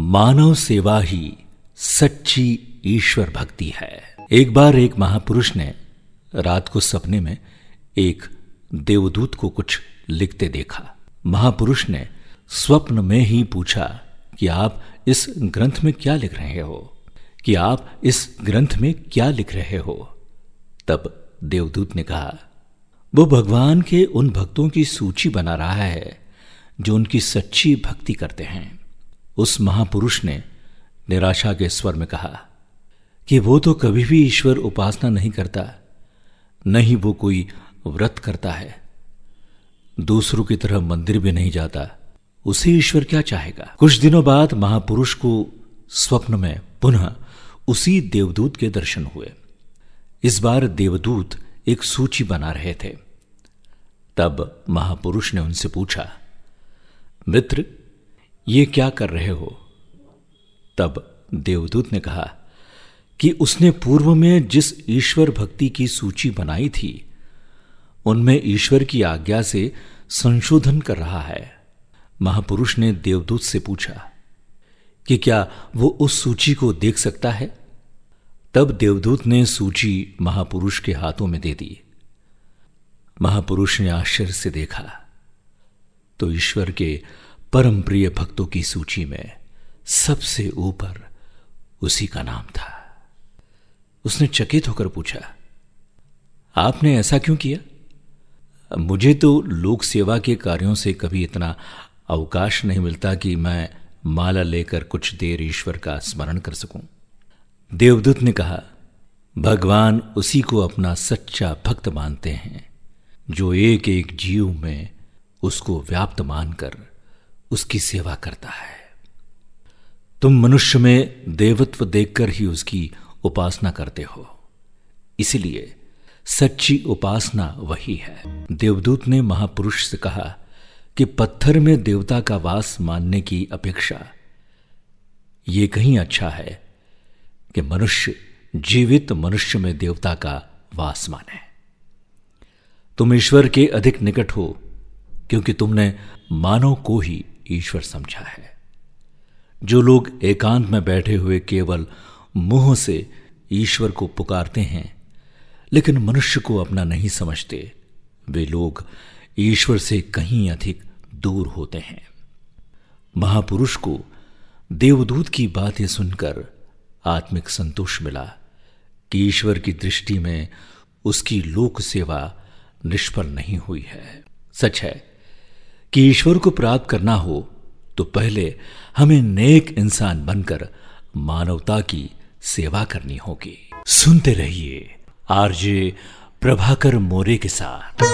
मानव सेवा ही सच्ची ईश्वर भक्ति है। एक बार एक महापुरुष ने रात को सपने में एक देवदूत को कुछ लिखते देखा। महापुरुष ने स्वप्न में ही पूछा कि आप इस ग्रंथ में क्या लिख रहे हो? कि आप इस ग्रंथ में क्या लिख रहे हो? तब देवदूत ने कहा, वो भगवान के उन भक्तों की सूची बना रहा है जो उनकी सच्ची भक्ति करते हैं। उस महापुरुष ने निराशा के स्वर में कहा कि वो तो कभी भी ईश्वर उपासना नहीं करता नहीं वो कोई व्रत करता है। दूसरों की तरह मंदिर भी नहीं जाता, उसे ईश्वर क्या चाहेगा? कुछ दिनों बाद महापुरुष को स्वप्न में पुनः उसी देवदूत के दर्शन हुए। इस बार देवदूत एक सूची बना रहे थे। तब महापुरुष ने उनसे पूछा, मित्र ये क्या कर रहे हो? तब देवदूत ने कहा, कि उसने पूर्व में जिस ईश्वर भक्ति की सूची बनाई थी, उनमें ईश्वर की आज्ञा से संशोधन कर रहा है। महापुरुष ने देवदूत से पूछा, कि क्या वो उस सूची को देख सकता है? तब देवदूत ने सूची महापुरुष के हाथों में दे दी। महापुरुष ने आश्चर्य से देखा तो ईश्वर के परम प्रिय भक्तों की सूची में सबसे ऊपर उसी का नाम था। उसने चकित होकर पूछा, आपने ऐसा क्यों किया? मुझे तो लोक सेवा के कार्यों से कभी इतना अवकाश नहीं मिलता कि मैं माला लेकर कुछ देर ईश्वर का स्मरण कर सकूँ। देवदूत ने कहा, भगवान उसी को अपना सच्चा भक्त मानते हैं, जो एक एक जीव में उसको व्याप्त मानकर उसकी सेवा करता है। तुम मनुष्य में देवत्व देखकर ही उसकी उपासना करते हो। इसलिए सच्ची उपासना वही है। देवदूत ने महापुरुष से कहा कि पत्थर में देवता का वास मानने की अपेक्षा यह कहीं अच्छा है कि मनुष्य जीवित मनुष्य में देवता का वास माने। तुम ईश्वर के अधिक निकट हो, क्योंकि तुमने मानव को ही ईश्वर समझा है। जो लोग एकांत में बैठे हुए केवल मुँह से ईश्वर को पुकारते हैं, लेकिन मनुष्य को अपना नहीं समझते, वे लोग ईश्वर से कहीं अधिक दूर होते हैं। महापुरुष को देवदूत की बातें सुनकर आत्मिक संतोष मिला कि ईश्वर की दृष्टि में उसकी लोक सेवा निष्फल नहीं हुई है। सच है कि ईश्वर को प्राप्त करना हो तो पहले हमें नेक इंसान बनकर मानवता की सेवा करनी होगी। सुनते रहिए आरजे प्रभाकर मोरे के साथ।